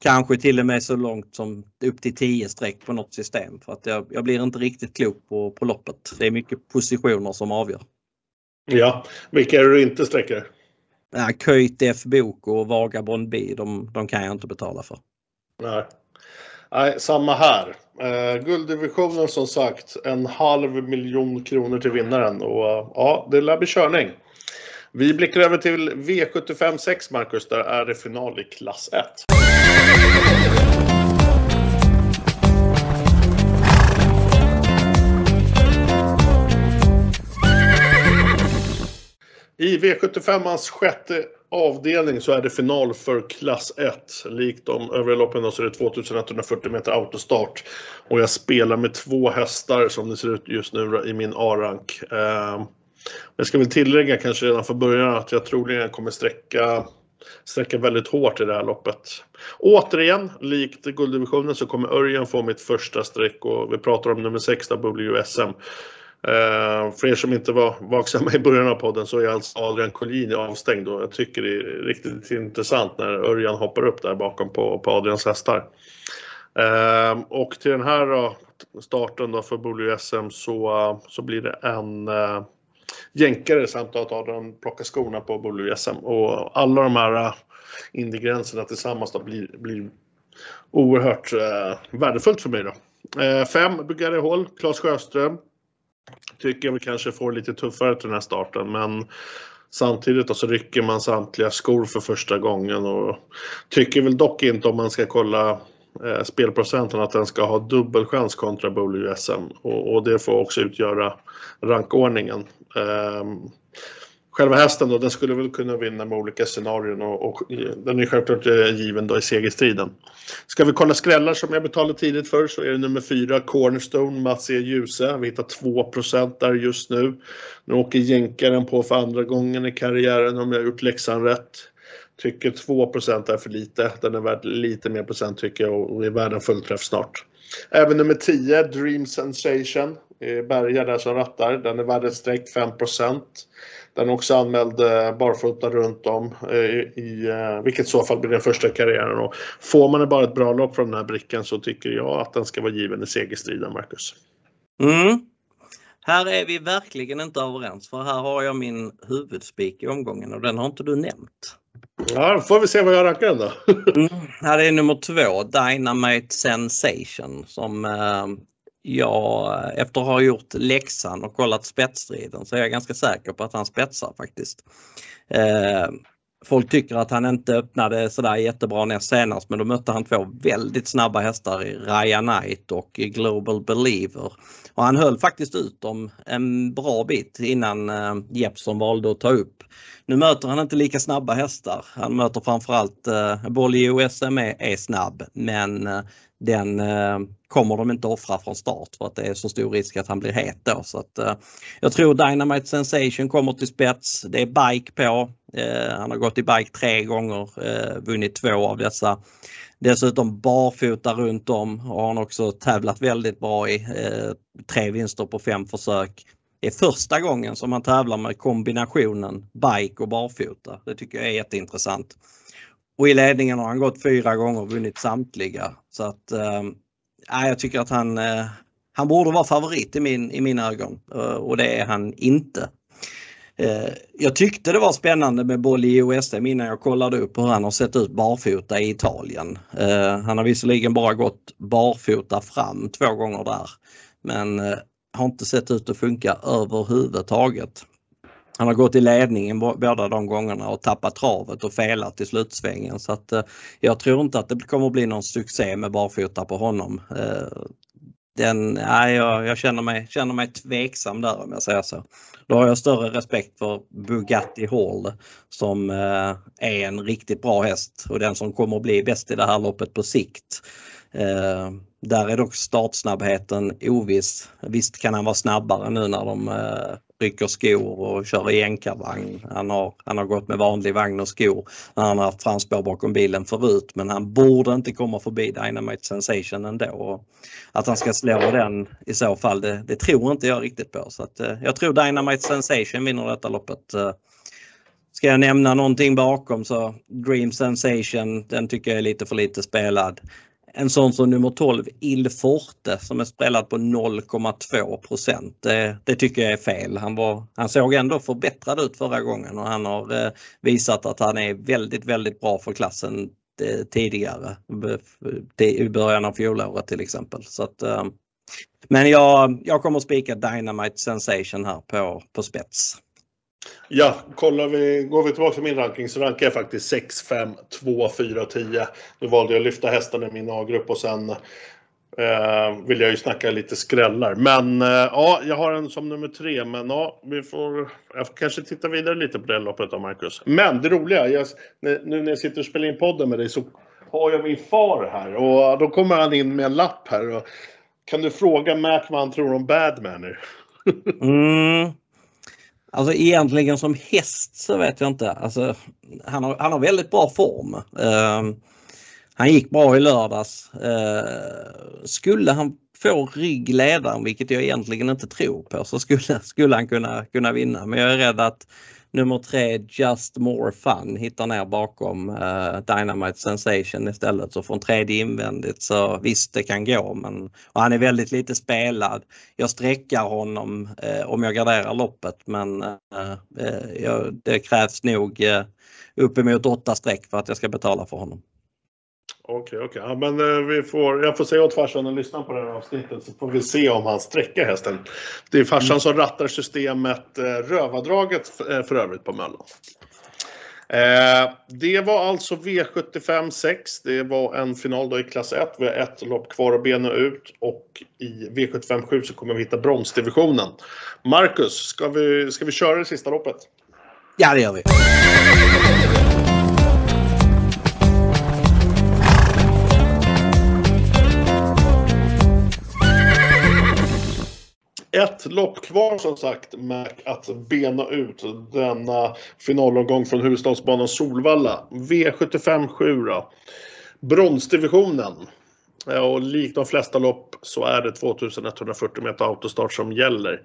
Kanske till och med så långt som upp till 10 streck på något system för att jag, jag blir inte riktigt klok på, på loppet. Det är mycket positioner som avgör.
Ja, vilka är det du inte sträcker?
Ja, Köjt F Bok och Vagabond B, de, de kan jag inte betala för.
Nej, Nej samma här. Eh, gulddivisionen som sagt en halv miljon kronor till vinnaren och ja, det lär bli körning. Vi blickar över till V75 6 Marcus, där är det final i klass 1. I V75ans sjätte avdelning så är det final för klass 1. Likt de övriga loppen så är det 2140 meter autostart. Och jag spelar med två hästar som det ser ut just nu i min A-rank. Ehm, jag ska väl tillägga kanske redan från början att jag troligen kommer sträcka sträcka väldigt hårt i det här loppet. Återigen, likt gulddivisionen så kommer Örjan få mitt första streck och vi pratar om nummer 6 WSM. Uh, för er som inte var vaksamma i början av podden så är alltså Adrian Collini avstängd och jag tycker det är riktigt intressant när Örjan hoppar upp där bakom på, på Adrians hästar. Uh, och till den här då, starten då för Bolio SM så, så blir det en uh, jänkare samt att Adrian plockar skorna på Bolio SM. Och alla de här uh, tillsammans då blir, blir oerhört värdefullt för mig då. Uh, fem Bugatti Hall, Claes Sjöström. Tycker vi kanske får lite tuffare till den här starten men Samtidigt då så rycker man samtliga skor för första gången och tycker väl dock inte om man ska kolla eh, spelprocenten att den ska ha dubbel chans kontra Bowler SM och, och, det får också utgöra rankordningen. Eh, själva hästen då, den skulle väl kunna vinna med olika scenarion och, och eh, den är självklart eh, given då i segerstriden. Ska vi kolla skrällar som jag betalade tidigt för så är det nummer 4 Cornerstone, Mats E. Djuse. Vi hittar 2% där just nu. Nu åker jänkaren på för andra gången i karriären om jag har gjort läxan rätt. Tycker 2% är för lite. Den är värd lite mer procent tycker jag och är värd en fullträff snart. Även nummer 10, Dream Sensation. Eh, Berga där som rattar. Den är värd ett streck 5 den är också anmäld eh, barfota runt om, eh, i, eh, vilket i så fall blir den första karriären. Och får man bara ett bra lopp från den här brickan så tycker jag att den ska vara given i segerstriden, Marcus.
Mm. Här är vi verkligen inte överens för här har jag min huvudspik i omgången och den har inte du nämnt.
Ja, då får vi se vad jag rankar den då.
mm, här är nummer två, Dynamite Sensation som eh, Ja efter att ha gjort läxan och kollat spetsstriden så är jag ganska säker på att han spetsar faktiskt. Eh, folk tycker att han inte öppnade sådär jättebra näst senast men då mötte han två väldigt snabba hästar i Raya Knight och Global Believer. Och han höll faktiskt ut dem en bra bit innan eh, Jeppson valde att ta upp. Nu möter han inte lika snabba hästar. Han möter framförallt eh, Bolly OSM är, är snabb men eh, den eh, kommer de inte offra från start för att det är så stor risk att han blir het då. Så att, eh, jag tror Dynamite Sensation kommer till spets. Det är bike på. Eh, han har gått i bike tre gånger, eh, vunnit två av dessa. Dessutom barfota runt om och han har också tävlat väldigt bra i. Eh, tre vinster på fem försök. Det är första gången som han tävlar med kombinationen bike och barfota. Det tycker jag är jätteintressant. Och i ledningen har han gått fyra gånger och vunnit samtliga. Så att äh, jag tycker att han, äh, han borde vara favorit i, min, i mina ögon eh, och det är han inte. Eh, jag tyckte det var spännande med Bolli i OSM innan jag kollade upp hur han har sett ut barfota i Italien. Han har visserligen bara gått barfota fram två gånger där men har inte sett ut att funka överhuvudtaget. Han har gått i ledningen båda de gångerna och tappat travet och felat i slutsvängen så att eh, jag tror inte att det kommer bli någon succé med barfota på honom. Eh, den, nej, jag, jag känner, mig, känner mig tveksam där om jag säger så. Då har jag större respekt för Bugatti Hall som eh, är en riktigt bra häst och den som kommer att bli bäst i det här loppet på sikt. Eh, där är dock startsnabbheten oviss. Visst kan han vara snabbare nu när de eh, rycker skor och kör i enkarvagn. Han har, han har gått med vanlig vagn och skor när han har haft framspår bakom bilen förut men han borde inte komma förbi Dynamite Sensation ändå. Att han ska slå den i så fall det, det tror inte jag riktigt på. Så att, eh, jag tror Dynamite Sensation vinner detta loppet. Eh, ska jag nämna någonting bakom så Dream Sensation, den tycker jag är lite för lite spelad en sån som nummer 12 Il Forte som är spelad på 0,2 det, det, tycker jag är fel. Han, var, han såg ändå förbättrad ut förra gången och han har eh, visat att han är väldigt, väldigt bra för klassen eh, tidigare. I början av fjolåret till exempel. Så att, eh, men jag, jag kommer spika Dynamite Sensation här på, på spets.
Ja, kollar vi, går vi tillbaka till min ranking så rankar jag faktiskt 6, 5, 2, 4, 10. Nu valde jag att lyfta hästarna i min A-grupp och sen eh, vill jag ju snacka lite skrällar. Men eh, ja, jag har en som nummer tre. Men ja, vi får jag får kanske titta vidare lite på det loppet då, Marcus. Men det roliga, jag, nu när jag sitter och spelar in podden med dig så har jag min far här och då kommer han in med en lapp här. Och, kan du fråga Mac vad han tror om Badman
mm. Alltså egentligen som häst så vet jag inte. Alltså, han, har, han har väldigt bra form. Uh, han gick bra i lördags. Uh, skulle han få ryggledaren, vilket jag egentligen inte tror på, så skulle, skulle han kunna, kunna vinna. Men jag är rädd att nummer tre Just More Fun hittar ner bakom uh, Dynamite Sensation istället. Så från tredje invändigt så visst det kan gå men och han är väldigt lite spelad. Jag sträckar honom uh, om jag garderar loppet men uh, det krävs nog uh, uppemot åtta streck för att jag ska betala för honom.
Okej, okay, okej. Okay. Ja, men eh, vi får, jag får säga åt farsan att lyssna på det här avsnittet så får vi se om han sträcker hästen. Det är farsan mm. som rattar systemet eh, Rövardraget eh, för övrigt på Möllan. Eh, det var alltså V75 6. Det var en final då i klass 1. Vi har ett lopp kvar att bena ut och i V75 7 så kommer vi hitta bronsdivisionen. Marcus, ska vi, ska vi köra det sista loppet?
Ja, det gör vi.
Ett lopp kvar som sagt med att bena ut denna finalomgång från huvudstadsbanan Solvalla. V75 7 då. Bronsdivisionen. Eh, och likt de flesta lopp så är det 2140 meter autostart som gäller.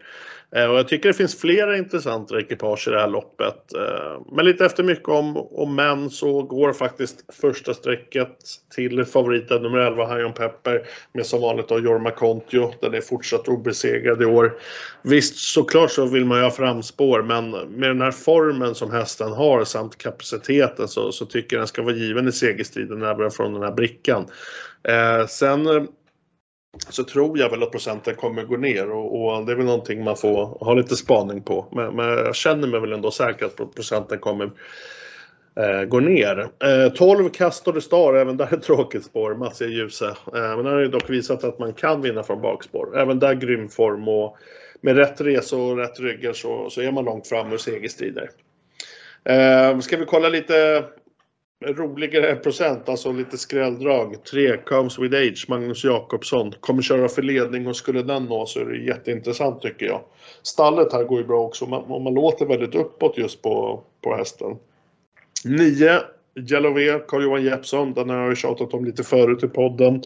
Eh, och jag tycker det finns flera intressanta ekipage i det här loppet. Eh, men lite efter mycket om och men så går faktiskt första strecket till favoriten nummer 11, Hion Pepper, med som vanligt då Jorma Kontio. Den är fortsatt obesegrad i år. Visst, såklart så vill man ju ha framspår, men med den här formen som hästen har samt kapaciteten så, så tycker jag den ska vara given i segerstriden även från den här brickan. Eh, sen eh, så tror jag väl att procenten kommer gå ner och, och, det är väl någonting man får ha lite spaning på. Men, men jag känner mig väl ändå säker att procenten kommer eh, gå ner. Eh, 12 det Star, även där är tråkigt spår, Mats är Ljuse. Eh, men han har ju dock visat att man kan vinna från bakspår. Även där grym form och med rätt resor och rätt ryggar så, så är man långt fram ur segerstrider. Eh, ska vi kolla lite roligare procent, alltså lite skrälldrag. 3 comes with age, Magnus Jakobsson. Kommer köra för ledning och skulle den nå så är det jätteintressant tycker jag. Stallet här går ju bra också, man, man låter väldigt uppåt just på, på hästen. 9 Jalové, Carl-Johan Jeppsson. Den har jag tjatat om lite förut i podden.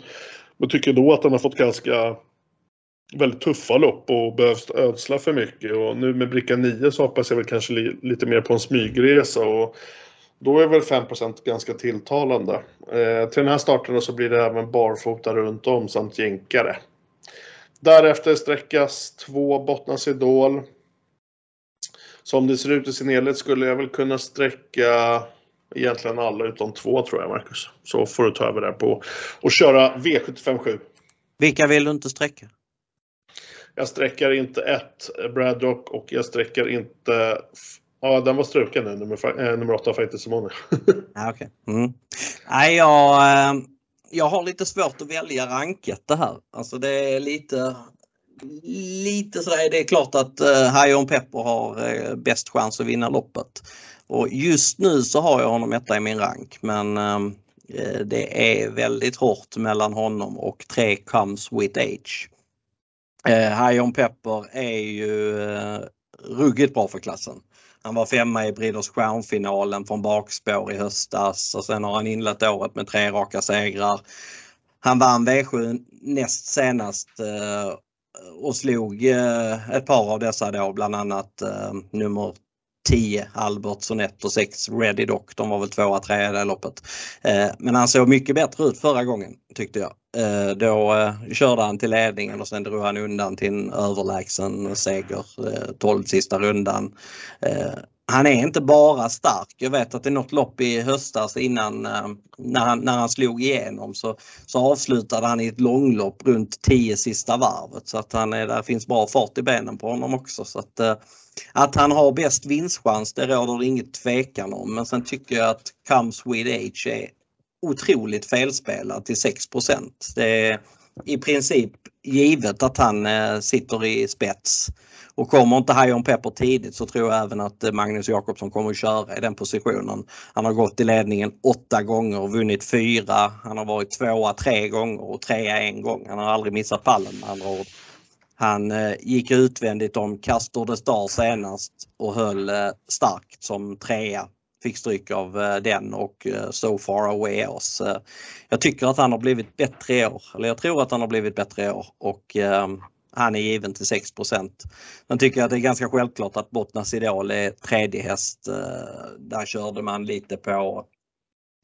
Men tycker då att den har fått ganska väldigt tuffa lopp och behövt ödsla för mycket. Och nu med bricka 9 så hoppas jag väl kanske li, lite mer på en smygresa. Och då är väl 5% ganska tilltalande. Eh, till den här starten så blir det även barfota runt om samt jänkare. Därefter sträckas två Bottnas Idol. Som det ser ut i sin helhet skulle jag väl kunna sträcka egentligen alla utom två tror jag Marcus. Så får du ta över där på och köra V757.
Vilka vill du inte sträcka?
Jag sträcker inte ett Braddock och jag sträcker inte Ja, den var struken nu, nummer, äh, nummer 8 Fighter Simone.
Ah, ja, okay. Mm. Nej, jag, eh, jag har lite svårt att välja ranket det här. Alltså det är lite lite sådär, det är klart att uh, On Pepper har uh, bäst chans att vinna loppet. Och just nu så har jag honom etta i min rank men uh, det är väldigt hårt mellan honom och 3 Comes With Age. Uh, on Pepper är ju uh, ruggigt bra för klassen. Han var femma i Breeders Crown-finalen från bakspår i höstas och sen har han inlett året med tre raka segrar. Han vann V7 näst senast eh, och slog eh, ett par av dessa då, bland annat eh, nummer 10 Albert Sonett och 6 Ready Dock. De var väl tvåa, trea i det loppet. Eh, men han såg mycket bättre ut förra gången tyckte jag. Eh, då eh, körde han till ledningen och sen drog han undan till en överlägsen seger 12 sista rundan. Han är inte bara stark. Jag vet att det är något lopp i höstas innan när han, när han slog igenom så, så avslutade han i ett långlopp runt 10 sista varvet så att han är, där finns bra fart i benen på honom också. Så att, att han har bäst vinstchans det råder det inget tvekan om men sen tycker jag att Comes With Age är otroligt felspelad till 6 Det är i princip givet att han eh, sitter i spets. Och kommer inte Hajon Pepper tidigt så tror jag även att eh, Magnus Jakobsson kommer att köra i den positionen. Han har gått i ledningen åtta gånger och vunnit fyra. Han har varit tvåa tre gånger och trea en gång. Han har aldrig missat pallen med andra ord. Han eh, gick utvändigt om Castor de Star senast och höll eh, starkt som trea fick stryk av eh, den och So Far Away oss. Jag tycker att han har blivit bättre i år, eller jag tror att han har blivit bättre i år och ehm, han är given till 6% Sen tycker jag att det är ganska självklart att Bottnas Idol är tredje häst. Där körde man lite på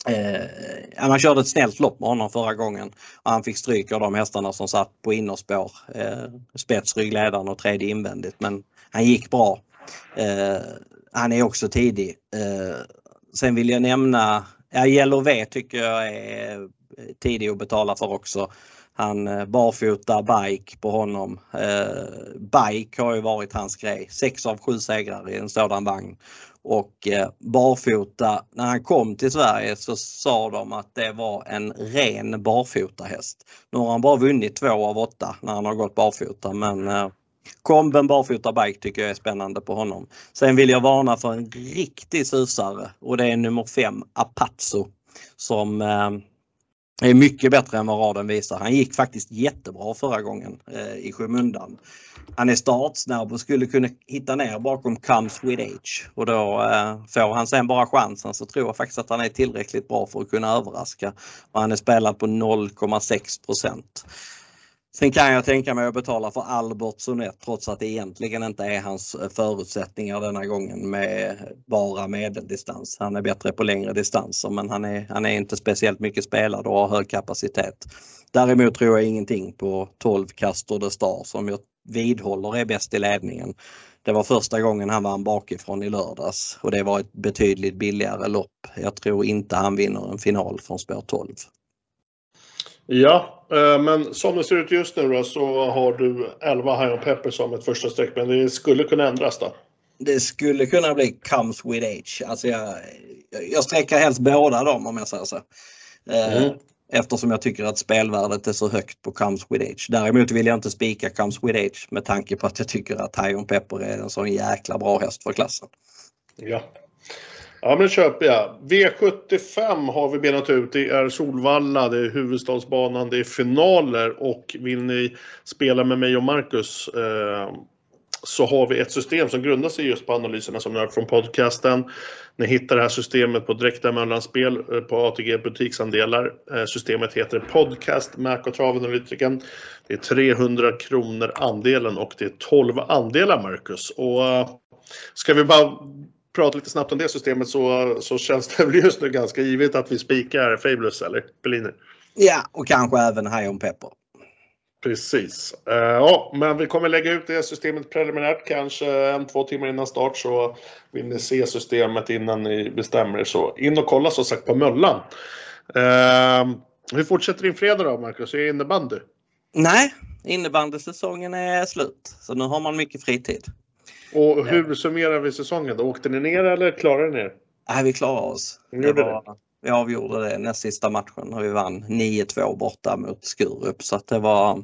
Eh, man körde ett snällt lopp med honom förra gången och han fick stryk av de hästarna som satt på innerspår. Eh, spets, ryggledaren och tredje invändigt men han gick bra. Eh, han är också tidig. Eh, sen vill jag nämna, ja, Yellow V tycker jag är tidig att betala för också. Han eh, barfota bike på honom. Eh, bike har ju varit hans grej. Sex av sju segrar i en sådan vagn. Och eh, barfota, när han kom till Sverige så sa de att det var en ren barfota häst. Nu har han bara vunnit två av åtta när han har gått barfota men eh, Komben barfota bike tycker jag är spännande på honom. Sen vill jag varna för en riktig susare och det är nummer 5 Apazzo som eh, är mycket bättre än vad raden visar. Han gick faktiskt jättebra förra gången eh, i skymundan. Han är startsnabb och skulle kunna hitta ner bakom Comes with age och då eh, får han sen bara chansen så tror jag faktiskt att han är tillräckligt bra för att kunna överraska. Och han är spelad på 0,6 procent. Sen kan jag tänka mig att betala för Albert Sonett trots att det egentligen inte är hans eh, förutsättningar denna gången med bara medeldistans. Han är bättre på längre distanser men han är, han är inte speciellt mycket spelad och har hög kapacitet. Däremot tror jag ingenting på 12 Castor de Star som jag vidhåller är bäst i ledningen. Det var första gången han vann bakifrån i lördags och det var ett betydligt billigare lopp. Jag tror inte han vinner en final från spår 12.
Ja, eh, men som det ser ut just nu då, så har du 11 High on Pepper som ett första streck, men det skulle kunna ändras då?
Det skulle kunna bli Comes with age. Alltså jag, jag sträcker helst båda dem om jag säger så. Eh, mm. Eftersom jag tycker att spelvärdet är så högt på Comes with age. Däremot vill jag inte spika Comes with age med tanke på att jag tycker att High on Pepper är en sån jäkla bra häst för klassen.
Ja, Ja, men det köper jag. V75 har vi benat ut. Det är Solvalla, det är huvudstadsbanan, det är finaler och vill ni spela med mig och Marcus eh, så har vi ett system som grundar sig just på analyserna som ni har från podcasten. Ni hittar det här systemet på Direkta Mellanspel eh, på ATG butiksandelar. Eh, systemet heter Podcast Mac och Travanalytikern. Det är 300 kronor andelen och det är 12 andelar Marcus. Och eh, ska vi bara prata lite snabbt om det systemet så, så känns det väl just nu ganska givet att vi spikar Fabulous eller Bellini.
Ja, och kanske även High on Pepper.
Precis. Uh, ja, men vi kommer lägga ut det systemet preliminärt kanske en, två timmar innan start så vill ni se systemet innan ni bestämmer er så in och kolla som sagt på Möllan. Uh, hur fortsätter din fredag då Marcus? Är det innebandy?
Nej, innebandysäsongen är slut så nu har man mycket fritid.
Och hur summerar vi säsongen då? Åkte ni ner eller klarade ni er?
Nej, vi klarade oss. Det var, vi avgjorde det näst sista matchen och vi vann 9-2 borta mot Skurup så det var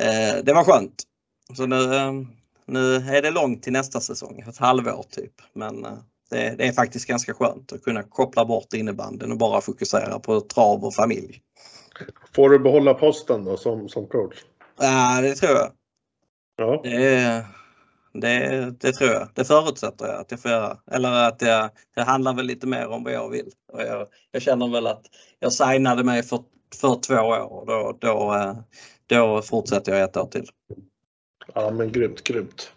eh, det var skönt. Så nu, nu är det långt till nästa säsong, ett halvår typ. Men eh, det, det, är faktiskt ganska skönt att kunna koppla bort innebanden och bara fokusera på trav och familj.
Får du behålla posten då som, som coach?
Ja, det tror jag.
Ja.
Det, det, det, tror jag. Det förutsätter jag att jag får göra. Eller att jag, det handlar väl lite mer om vad jag vill. Och jag, jag känner väl att jag signade mig för, för två år och då, då, eh, då fortsätter jag ett år till.
Ja men grymt, grymt.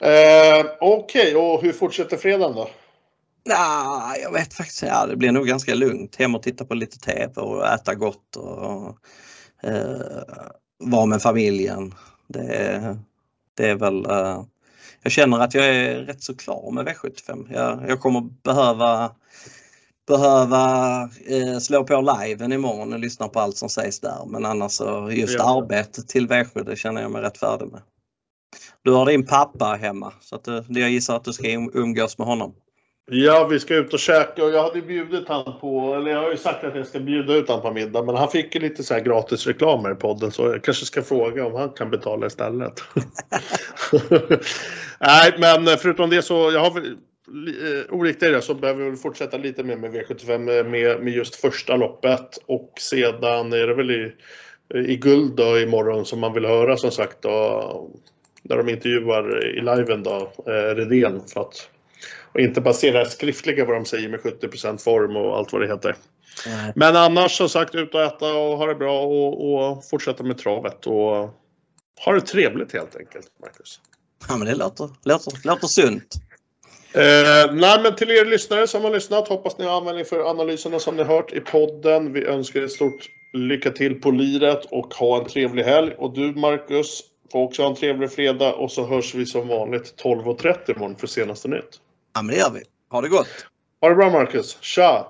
Eh, Okej, okay, och hur fortsätter fredagen då?
Ja, jag vet faktiskt ja, det blir nog ganska lugnt. Hem och titta på lite TV och äta gott och eh, vara med familjen. Det, det är väl eh, jag känner att jag är rätt så klar med V75. Jag, jag kommer behöva behöva eh, slå på liven imorgon och lyssna på allt som sägs där. Men annars så just ja. arbetet till V7 det känner jag mig rätt färdig med. Du har din pappa hemma så att du, jag gissar att du ska umgås med honom.
Ja, vi ska ut och käka och jag hade bjudit han på, eller jag har ju sagt att jag ska bjuda ut han på middag, men han fick ju lite så här gratis reklam i podden så jag kanske ska fråga om han kan betala istället. Nej, men förutom det så, jag har väl eh, oriktigt det så behöver vi fortsätta lite mer med V75 eh, med, med just första loppet och sedan är det väl i, i guld då imorgon som man vill höra som sagt då, när de intervjuar i liven då, eh, Redén för att och inte basera skriftliga vad de säger med 70% form och allt vad det heter. Mm. Men annars som sagt ut och äta och ha det bra och, och fortsätta med travet och ha det trevligt helt enkelt, Marcus.
Ja, men det låter, låter, låter sunt.
Eh, nej, men till er lyssnare som har lyssnat, hoppas ni har användning för analyserna som ni hört i podden. Vi önskar er stort lycka till på liret och ha en trevlig helg. Och du Marcus, får också ha en trevlig fredag och så hörs vi som vanligt 12.30 imorgon för senaste nytt.
Ja, men det gör vi. Ha det gott!
Ha det bra Marcus. Tja!